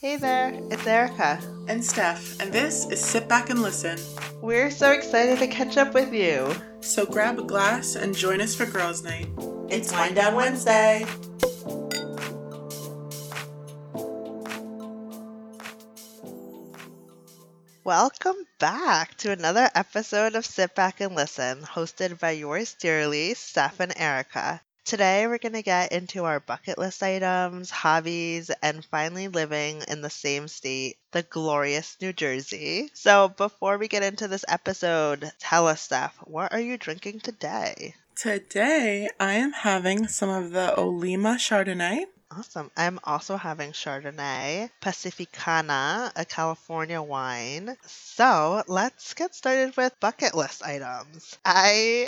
Hey there, it's Erica. And Steph, and this is Sit Back and Listen. We're so excited to catch up with you. So grab a glass and join us for Girls' Night. It's Wind Down Wednesday. Welcome back to another episode of Sit Back and Listen, hosted by yours dearly, Steph and Erica. Today, we're going to get into our bucket list items, hobbies, and finally living in the same state, the glorious New Jersey. So, before we get into this episode, tell us, Steph, what are you drinking today? Today, I am having some of the Olima Chardonnay. Awesome. I'm also having Chardonnay Pacificana, a California wine. So let's get started with bucket list items. I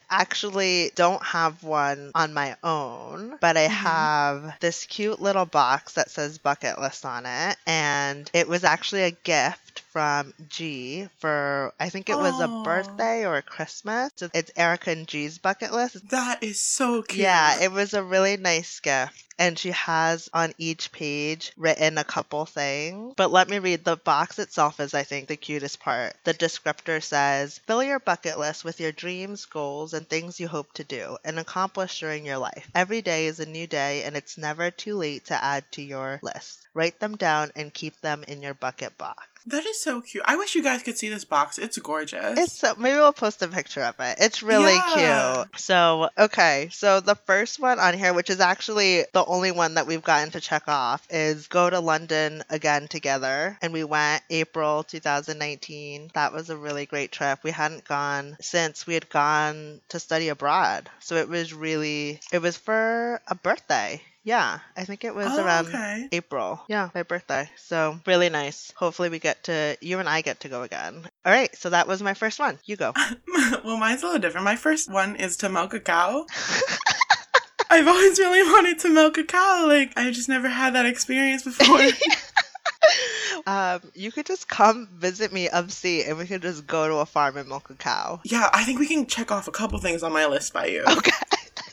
actually don't have one on my own, but I mm-hmm. have this cute little box that says bucket list on it. And it was actually a gift from G for, I think it was a oh. birthday or a Christmas. So It's Erica and G's bucket list. That is so cute. Yeah, it was a really nice gift. And she has on each page written a couple things. But let me read the box itself is I think the cutest part. The descriptor says, "Fill your bucket list with your dreams, goals, and things you hope to do and accomplish during your life. Every day is a new day and it's never too late to add to your list. Write them down and keep them in your bucket box." That is so cute. I wish you guys could see this box. It's gorgeous. It's so maybe we'll post a picture of it. It's really Yeah. cute. So okay, so the first one on here, which is actually the only one that we've gotten to check off, is go to London again together. And we went April 2019. That was a really great trip. We hadn't gone since we had gone to study abroad. So it was really it was for a birthday. Yeah, I think it was Oh, around okay. April. Yeah, my birthday. So really nice. Hopefully we get to you and I get to go again. All right, so that was my first one. You go. well, mine's a little different. My first one is to milk a cow. I've always really wanted to milk a cow. Like, I've just never had that experience before. um, you could just come visit me upstate and we could just go to a farm and milk a cow. yeah, I think we can check off a couple things on my list by you. Okay.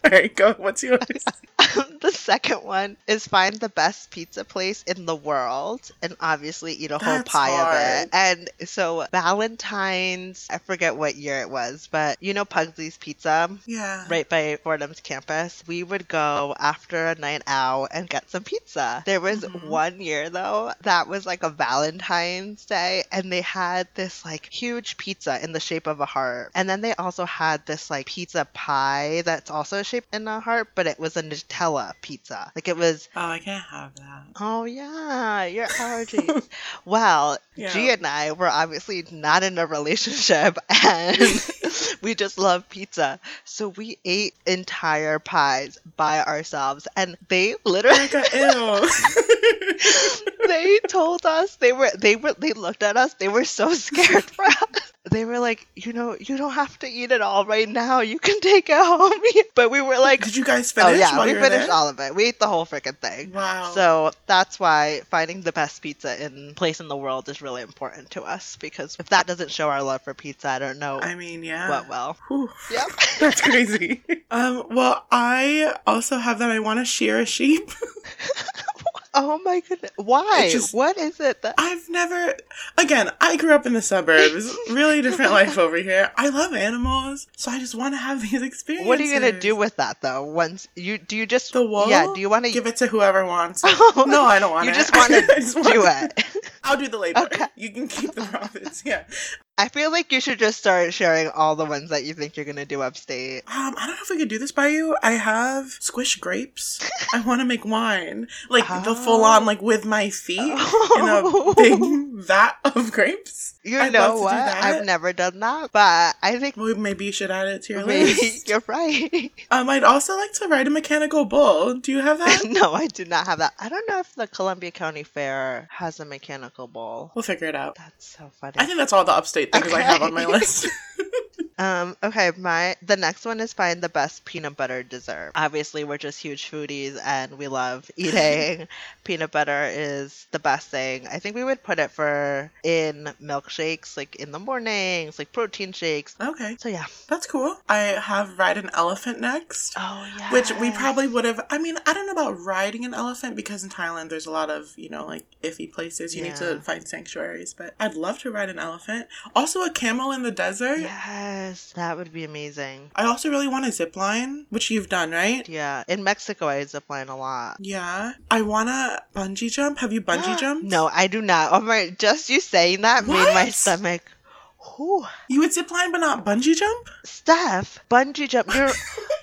All right, go. What's yours? the second one is find the best pizza place in the world and obviously eat a whole That's pie of hard. it. And so Valentine's, I forget what year it was, but you know Pugsley's Pizza? Yeah. right by Fordham's campus, we would go after a night out and get some pizza. There was Mhm. one year though that was like a Valentine's Day, and they had this like huge pizza in the shape of a heart, and then they also had this like pizza pie that's also shaped in a heart, but it was a Nutella pizza. Like it was. Oh, I can't have that. Oh yeah, your allergies. well, Yeah. G and I were obviously not in a relationship, and we just love pizza. So we ate entire pies by ourselves, and they literally they told us they were they were they looked at us. They were so scared for us. They were like, you know, you don't have to eat it all right now. You can take it home. But we were like, Did you guys finish? oh yeah, we finished there? all of it. We ate the whole freaking thing. Wow. So that's why finding the best pizza in place in the world is really important to us because if that doesn't show our love for pizza, I don't know I mean, yeah. what well? Whew. Yep. That's crazy. um, well, I also have that I want to shear a sheep. oh my goodness. Why? Just- what is it that I've never, again, I grew up in the suburbs. Really different life over here. I love animals, so I just want to have these experiences. what are you gonna do with that though? Once you do you just the wool? Yeah, do you wanna give it to whoever wants? it. Oh, no, I don't want you it. just wanna just want do it? I'll do the labor. Okay. You can keep the profits. Yeah. I feel like you should just start sharing all the ones that you think you're gonna do upstate. Um, I don't know if we could do this by you. I have squish grapes. I want to make wine, like the full on, like with my feet in Oh. a big vat of grapes. You I'd know love to do what? I've never done that, but I think Well, maybe you should add it to your maybe list. you're right. Um, I'd also like to ride a mechanical bull. Do you have that? no, I do not have that. I don't know if the Columbia County Fair has a mechanical bull. we'll figure it out. That's so funny. I think that's all the upstate things I have on my list. Um, okay, my the next one is find the best peanut butter dessert. Obviously, we're just huge foodies and we love eating. peanut butter is the best thing. I think we would put it for in milkshakes, like in the mornings, like protein shakes. Okay, So yeah. that's cool. I have ride an elephant next. Oh yeah. Which we probably would have. I mean, I don't know about riding an elephant because in Thailand there's a lot of, you know, like iffy places. You need to find sanctuaries. But I'd love to ride an elephant. Also, a camel in the desert. Yes, that would be amazing. I also really want a zip line, which you've done, right? Yeah, in Mexico I zip line a lot. Yeah. I want to bungee jump. Have you bungee jumped? No, I do not. Oh my! Just you saying that made my stomach. Whew. You would zip line but not bungee jump? Steph, bungee jump. You're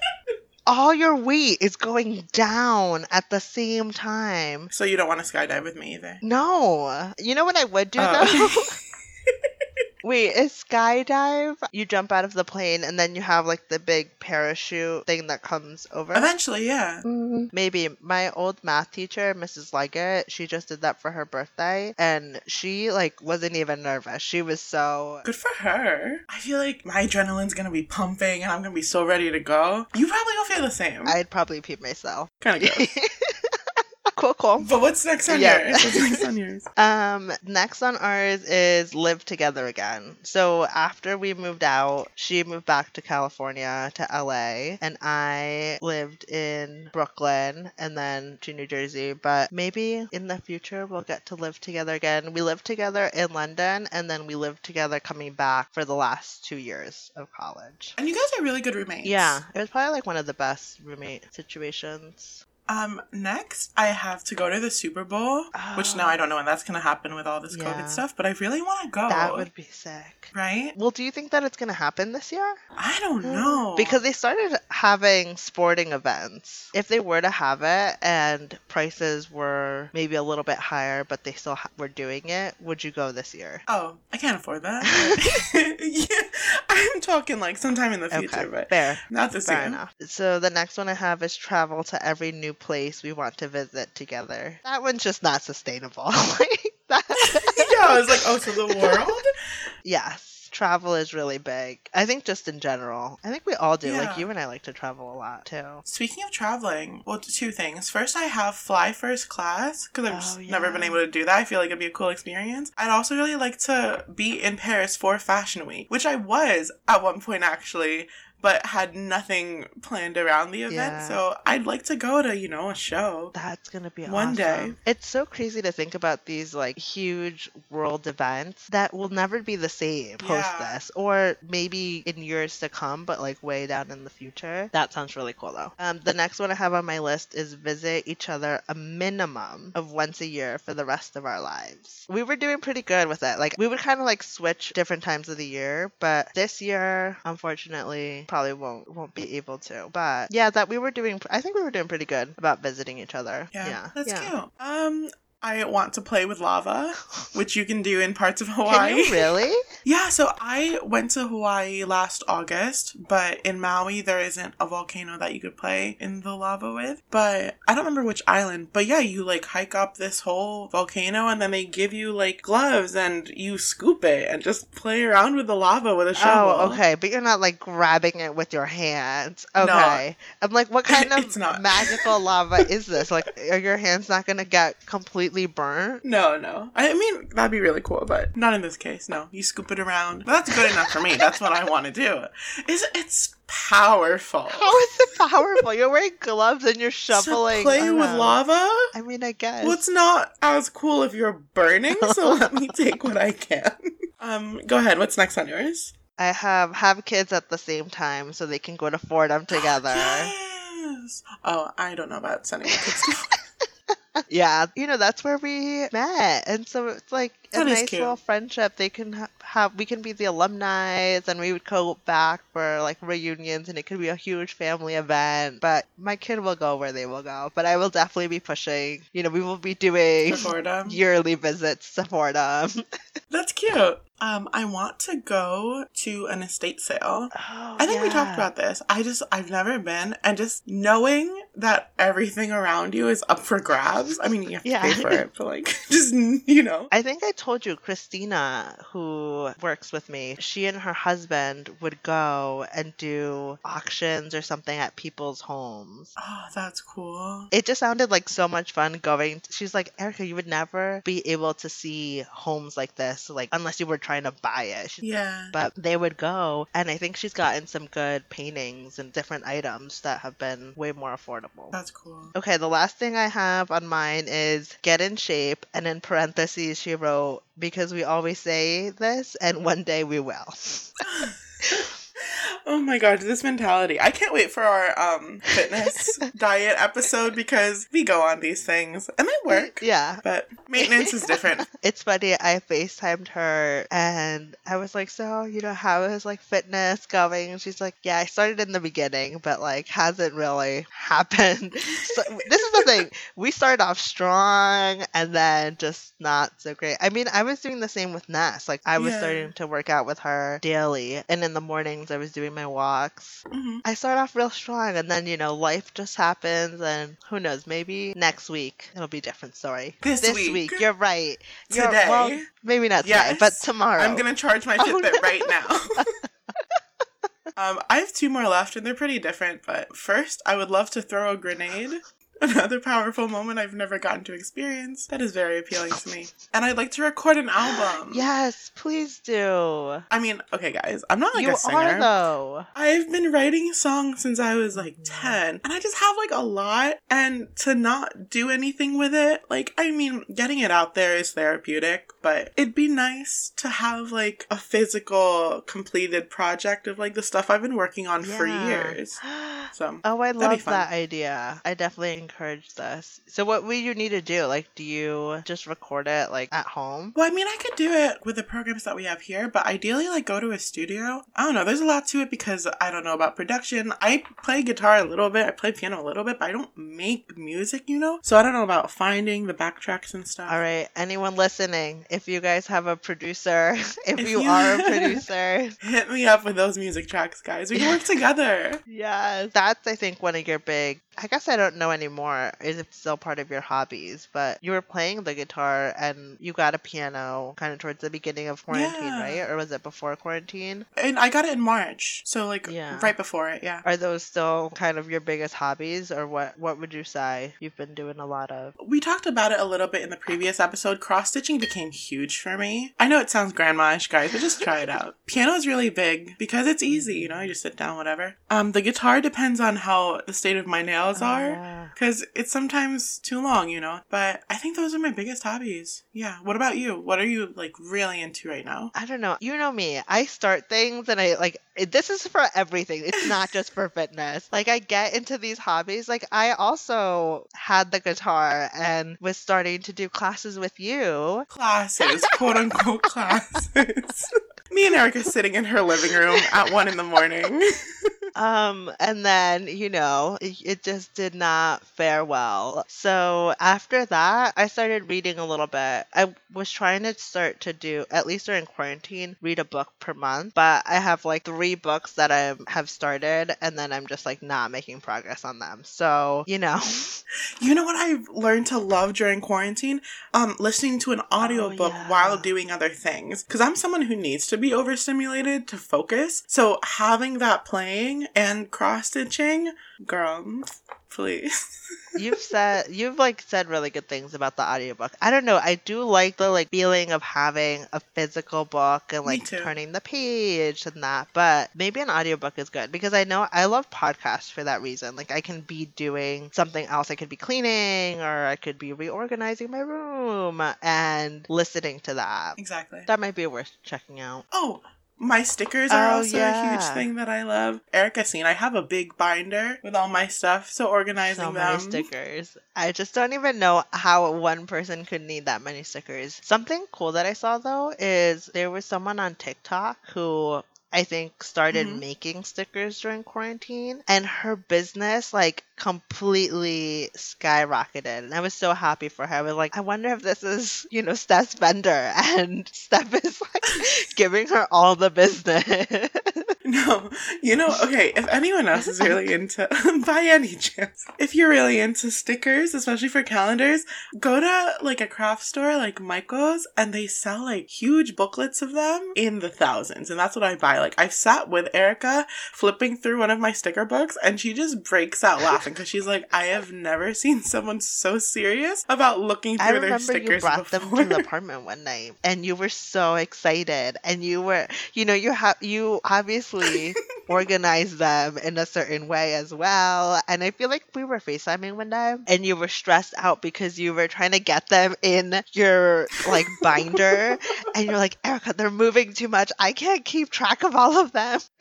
all your weight is going down at the same time. So you don't want to skydive with me either. No, you know what I would do Oh. though. Wait, is skydive? You jump out of the plane and then you have like the big parachute thing that comes over. Eventually, yeah. Mm, Maybe my old math teacher, Mrs. Leggett, she just did that for her birthday, and she like wasn't even nervous. She was so Good for her. I feel like my adrenaline's gonna be pumping and I'm gonna be so ready to go. You probably will feel the same. I'd probably pee myself. kind of gross. cool, but what's next on Yeah. yours? What's next on yours? Um, next on ours is live together again. So after we moved out, she moved back to California to LA, and I lived in Brooklyn and then to New Jersey. But maybe in the future we'll get to live together again. We lived together in London, and then we lived together coming back for the last two years of college. And you guys are really good roommates. Yeah, it was probably like one of the best roommate situations. Um, next, I have to go to the Super Bowl, which now I don't know when that's gonna happen with all this Yeah. COVID stuff, but I really want to go. That would be sick. right? Well, do you think that it's going to happen this year? I don't know Because they started having sporting events. If they were to have it and prices were maybe a little bit higher, but they still ha- were doing it, would you go this year? Oh, I can't afford that. yeah, I'm talking like sometime in the future, Okay, but fair. not this Fair year. enough. So the next one I have is travel to every new place we want to visit together. That one's just not sustainable. like that. yeah, I was like, oh, so the world? yes, travel is really big. I think just in general. I think we all do. Yeah. Like you and I like to travel a lot too. Speaking of traveling, well, two things. First, I have fly first class because I've Oh, just never been able to do that. I feel like it'd be a cool experience. I'd also really like to be in Paris for Fashion Week, which I was at one point actually, but had nothing planned around the event. Yeah. So I'd like to go to, you know, a show. That's gonna be One awesome. day. It's so crazy to think about these like huge world events that will never be the same post Yeah. this, or maybe in years to come, but like way down in the future. That sounds really cool though. Um, the next one I have on my list is visit each other a minimum of once a year for the rest of our lives. We were doing pretty good with it. Like we would kind of like switch different times of the year, but this year, unfortunately, probably won't won't be able to. But yeah, that we were doing. I think we were doing pretty good about visiting each other. Yeah, yeah, that's yeah. cute. Um, I want to play with lava, which you can do in parts of Can Hawaii. you really? Yeah, so I went to Hawaii last August, but in Maui there isn't a volcano that you could play in the lava with. But I don't remember which island. But yeah, you like hike up this whole volcano and then they give you like gloves and you scoop it and just play around with the lava with a oh, shovel. Oh, okay. But you're not like grabbing it with your hands. Okay. I'm like, what kind of magical lava is this? Like, are your hands not gonna get completely burnt? No, no. I mean, that'd be really cool, but not in this case. No, you scoop it around. That's good enough for me. That's what I want to do. Is it's powerful. How is it powerful? You're wearing gloves and you're shoveling. To play with lava? I mean, I guess. Well, it's not as cool if you're burning, so let me take what I can. Um, go ahead. What's next on yours? I have have kids at the same time so they can go to Fordham together. Yes. Oh, I don't know about sending my kids to. yeah, you know that's where we met, and so it's like That is nice cute. little friendship. They can ha- have we can be the alumni, and we would go back for like reunions, and it could be a huge family event. But my kid will go where they will go, but I will definitely be pushing. You know, we will be doing yearly visits to Fordham. That's cute. Um, I want to go to an estate sale. Oh, I think we talked about this. I just I've never been, and just knowing that everything around you is up for grabs. I mean, you have to Yeah. pay for it, but like, just you know. I think I told you, Christina, who works with me, she and her husband would go and do auctions or something at people's homes. Oh, that's cool. It just sounded like so much fun going. She's like, Erica, you would never be able to see homes like this, like unless you were trying to buy it. She's Yeah. but they would go and i think she's gotten some good paintings and different items that have been way more affordable That's cool. okay the last thing i have on mine is get in shape and in parentheses she wrote because we always say this and one day we will Oh my god, this mentality. I can't wait for our um fitness diet episode because we go on these things and they work. yeah But maintenance is different. it's funny i facetimed her and i was like so you know how is like fitness going and she's like yeah i started in the beginning but like hasn't really happened so this is the thing we started off strong and then just not so great i mean i was doing the same with ness like i was Yeah. starting to work out with her daily and in the mornings i was doing my walks hmm I start off real strong and then, you know, life just happens and who knows, maybe next week it'll be a different story. This week. you're right. You're, Today. well, maybe not today, Yes. but tomorrow. I'm gonna charge my Oh, Fitbit no. right now. um, I have two more left and they're pretty different, but first I would love to throw a grenade. Another powerful moment I've never gotten to experience. That is very appealing to me. And I'd like to record an album. Yes, please do. I mean, okay guys, I'm not like you a singer. are though. I've been writing songs since I was like 10, and I just have like a lot, and to not do anything with it, like, I mean, getting it out there is therapeutic, but it'd be nice to have like a physical, completed project of like the stuff I've been working on for years. So, Oh, I love that idea. I definitely encourage this. So, what would you need to do? Like, do you just record it like at home? well, I mean, I could do it with the programs that we have here, but ideally, like, go to a studio. I don't know, there's a lot to it because I don't know about production. I play guitar a little bit, I play piano a little bit, but I don't make music, you know? So I don't know about finding the backtracks and stuff. All right, anyone listening, if you guys have a producer, if, If you, you- are a producer, Hit me up with those music tracks, guys. We can work together. yes, that's I think one of your big. I guess I don't know anymore. Is it still part of your hobbies? But you were playing the guitar and you got a piano kind of towards the beginning of quarantine, Yeah. right? Or was it before quarantine? And I got it in March, so like Yeah. right before it, yeah. Are those still kind of your biggest hobbies, or what? What would you say you've been doing a lot of? We talked about it a little bit in the previous episode. Cross stitching became huge for me. I know it sounds grandma-ish, guys, but just try it out. Piano is really big because it's easy, you know, you just sit down, whatever. Um, the guitar depends on how the state of my nails Oh, are. yeah. Because it's sometimes too long, you know? But I think those are my biggest hobbies. Yeah. What about you? What are you, like, really into right now? I don't know. You know me. I start things and I like this is for everything. It's not just for fitness. Like I get into these hobbies. Like I also had the guitar and was starting to do classes with you. Classes, quote unquote classes. Me and Erica sitting in her living room at one in the morning. Um and then, you know, it, it just did not fare well. So after that, I started reading a little bit. I was trying to start to do at least during quarantine, read a book per month, but I have like 3 books that I have started and then I'm just like not making progress on them. So, you know, You know what I've learned to love during quarantine? Um, listening to an audiobook yeah. while doing other things. Because I'm someone who needs to be overstimulated to focus. So having that playing and cross stitching, girl, please. you've said you've like said really good things about the audiobook. I don't know, I do like the like feeling of having a physical book and like turning the page and that, but maybe an audiobook is good because I know I love podcasts for that reason. Like I can be doing something else. I could be cleaning or I could be reorganizing my room and listening to that. exactly. That might be worth checking out. Oh, my stickers are Oh, also a huge thing that I love. Erica seen I have a big binder with all my stuff, so organizing so them. many stickers. I just don't even know how one person could need that many stickers. Something cool that I saw though is there was someone on TikTok who I think started Mhm. making stickers during quarantine and her business like completely skyrocketed and I was so happy for her. I was like, I wonder if this is, you know, Steph's vendor and Steph is like giving her all the business. No, you know, okay, if anyone else is really into, by any chance, if you're really into stickers, especially for calendars, go to like a craft store like Michael's and they sell like huge booklets of them in the thousands. And that's what I buy. Like, I've sat with Erica flipping through one of my sticker books and she just breaks out laughing because she's like, I have never seen someone so serious about looking through I their remember stickers. you brought before. them to the apartment one night, and you were so excited, and you were, you know, you have you obviously organized them in a certain way as well, and I feel like we were FaceTiming one day, and you were stressed out because you were trying to get them in your like binder, and you're like, Erica, they're moving too much. I can't keep track of all of them.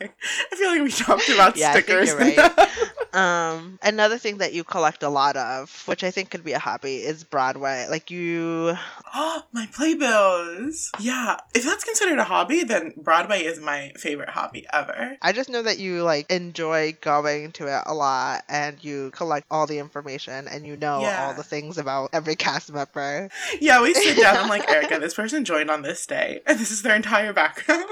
I feel like we talked about Yeah, I think stickers. you're right. Um, another thing that you collect a lot of, which I think could be a hobby, is Broadway. Like you Oh, my playbills. Yeah, if that's considered a hobby, then Broadway is my favorite hobby ever. I just know that you like enjoy going to it a lot and you collect all the information and you know Yeah. all the things about every cast member. Yeah, we sit down. I'm like, Erica, this person joined on this day, and this is their entire background.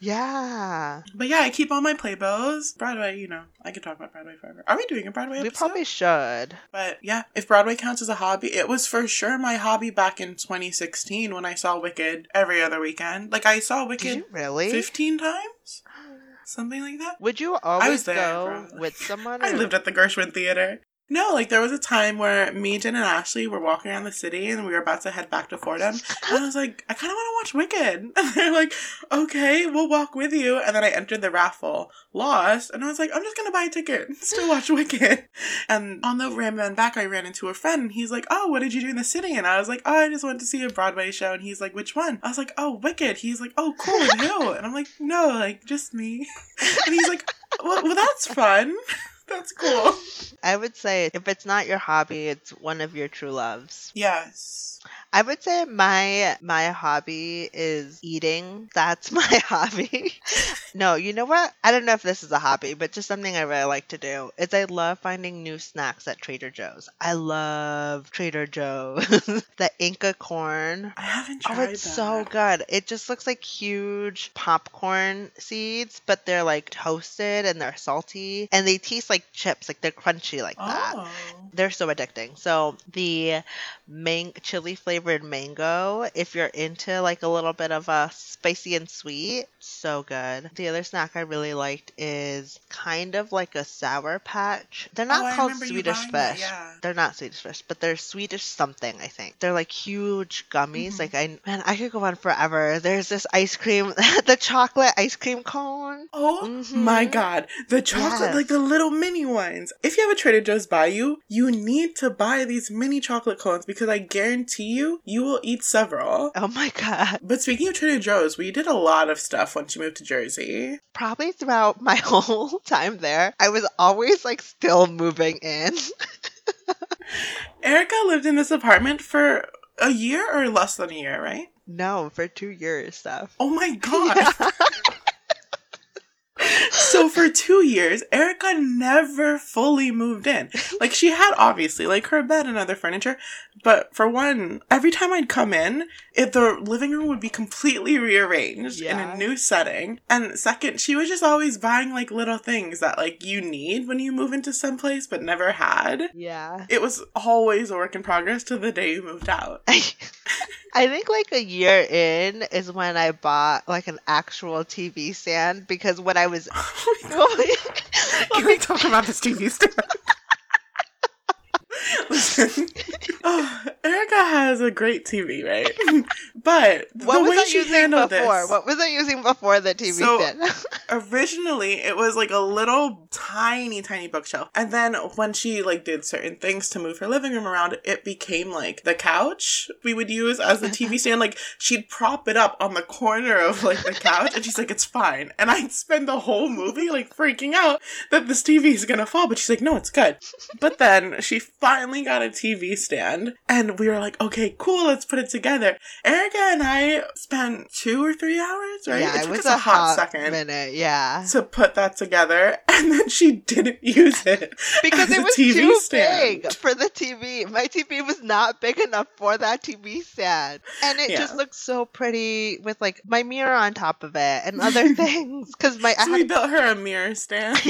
Yeah. But yeah, I keep all my playbills. Broadway, you know, I could talk about Broadway forever. Are we doing a Broadway We probably should. But yeah, if Broadway counts as a hobby, it was for sure my hobby back in 2016 when I saw Wicked every other weekend. Like I saw Wicked really? 15 times? Something like that. Would you always go with someone? I lived at the Gershwin Theater. No, like there was a time where me, Jen, and Ashley were walking around the city and we were about to head back to Fordham. And I was like, I kind of want to watch Wicked. And they're like, okay, we'll walk with you. And then I entered the raffle, lost, and I was like, I'm just going to buy a ticket to watch Wicked. And on the Ram Van back, I ran into a friend and he's like, oh, what did you do in the city? And I was like, oh, I just went to see a Broadway show. And he's like, which one? I was like, oh, Wicked. He's like, oh, cool, who? And I'm like, no, like, just me. And he's like, well, well that's fun. That's cool. I would say if it's not your hobby, it's one of your true loves. Yes. I would say my my hobby is eating. That's my hobby. no, you know what? I don't know if this is a hobby, but just something I really like to do is I love finding new snacks at Trader Joe's. I love Trader Joe's. the Inca corn. I haven't oh, tried Oh, it's that. so good. It just looks like huge popcorn seeds, but they're like toasted and they're salty and they taste like chips, like they're crunchy like that. Oh. They're so addicting. So the mang- chili flavored mango, if you're into like a little bit of a spicy and sweet, so good. The other snack I really liked is kind of like a sour patch. They're not Oh, called Swedish that, fish. yeah. They're not Swedish fish, but they're Swedish something, I think. They're like huge gummies. Mhm. Like I man, I could go on forever. There's this ice cream, the chocolate ice cream cone. Oh Mhm. my god. The chocolate, Yes. like the little mini ones. If you have a Trader Joe's by you, you need to buy these mini chocolate cones because I guarantee you, you will eat several. Oh my god. But speaking of Trader Joe's, we did a lot of stuff once you moved to Jersey. probably throughout my whole time there, I was always like still moving in. Erica lived in this apartment for a year or less than a year, right? no, for two years stuff. Oh my god. So for two years, Erica never fully moved in. Like she had obviously like her bed and other furniture, but for one, every time I'd come in, it, the living room would be completely rearranged in a new setting. And second, she was just always buying like little things that like you need when you move into some place but never had. Yeah. It was always a work in progress to the day you moved out. I think like a year in is when I bought like an actual TV stand because when I was Oh Can we talk about this TV stand? Listen, oh, Erica has a great TV, right? But what the was way I she using handled before? this, What was I using before the TV So- stand? originally it was like a little tiny, tiny bookshelf, and then when she like did certain things to move her living room around, it became like the couch we would use as the TV stand. Like she'd prop it up on the corner of like the couch, and she's like, "It's fine," and I'd spend the whole movie like freaking out that this TV is gonna fall, but she's like, "No, it's good." But then she finally got a TV stand. And we were like, okay, cool, let's put it together. Erica and I spent two or three hours, right? Yeah, it, took was us a hot second, minute. Yeah, to put that together, and then she didn't use it because it a was TV too stand. big for the TV. My TV was not big enough for that TV stand, and it just Yeah. looked so pretty with like my mirror on top of it and other things. Because my I So we built her a mirror stand.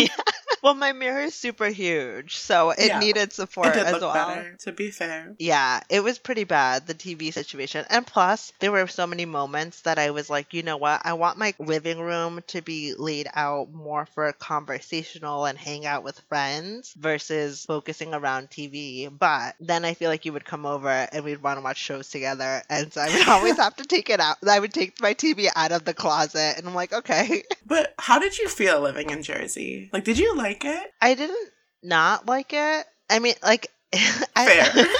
well, my mirror is super huge, so it Yeah. needed support it did as well. better, to be fair. Yeah, it was pretty bad, the TV situation. And plus, there were so many moments that I was like, you know what? I want my living room to be laid out more for conversational and hang out with friends versus focusing around TV. But then I feel like you would come over and we'd want to watch shows together. And so I would always have to take it out. I would take my TV out of the closet. And I'm like, okay. But how did you feel living in Jersey? Like, did you like it? I didn't not like it. I mean, like, I, Fair.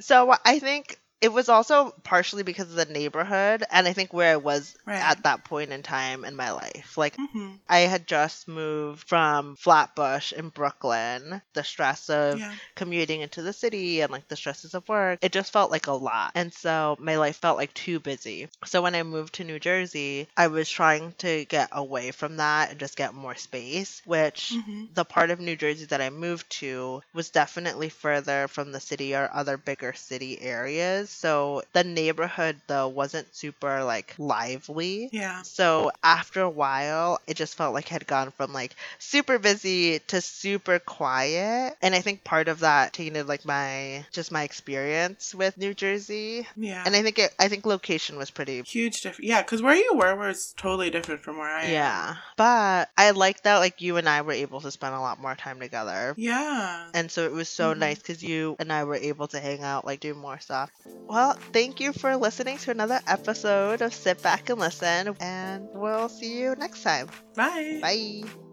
So I think it was also partially because of the neighborhood and I think where I was Right. at that point in time in my life. Like hmm I had just moved from Flatbush in Brooklyn. The stress of Yeah. commuting into the city and like the stresses of work, it just felt like a lot. And so my life felt like too busy. So when I moved to New Jersey, I was trying to get away from that and just get more space, which hmm the part of New Jersey that I moved to was definitely further from the city or other bigger city areas. So the neighborhood though wasn't super like lively. Yeah. So after a while, it just felt like it had gone from like super busy to super quiet. And I think part of that tainted like my just my experience with New Jersey. Yeah. And I think it I think location was pretty Huge difference. Yeah, because where you were was totally different from where I am. yeah. But I like that like you and I were able to spend a lot more time together. Yeah. And so it was so Mhm. nice because you and I were able to hang out, like do more stuff. Well, thank you for listening to another episode of Sit Back and Listen, and we'll see you next time. Bye. Bye.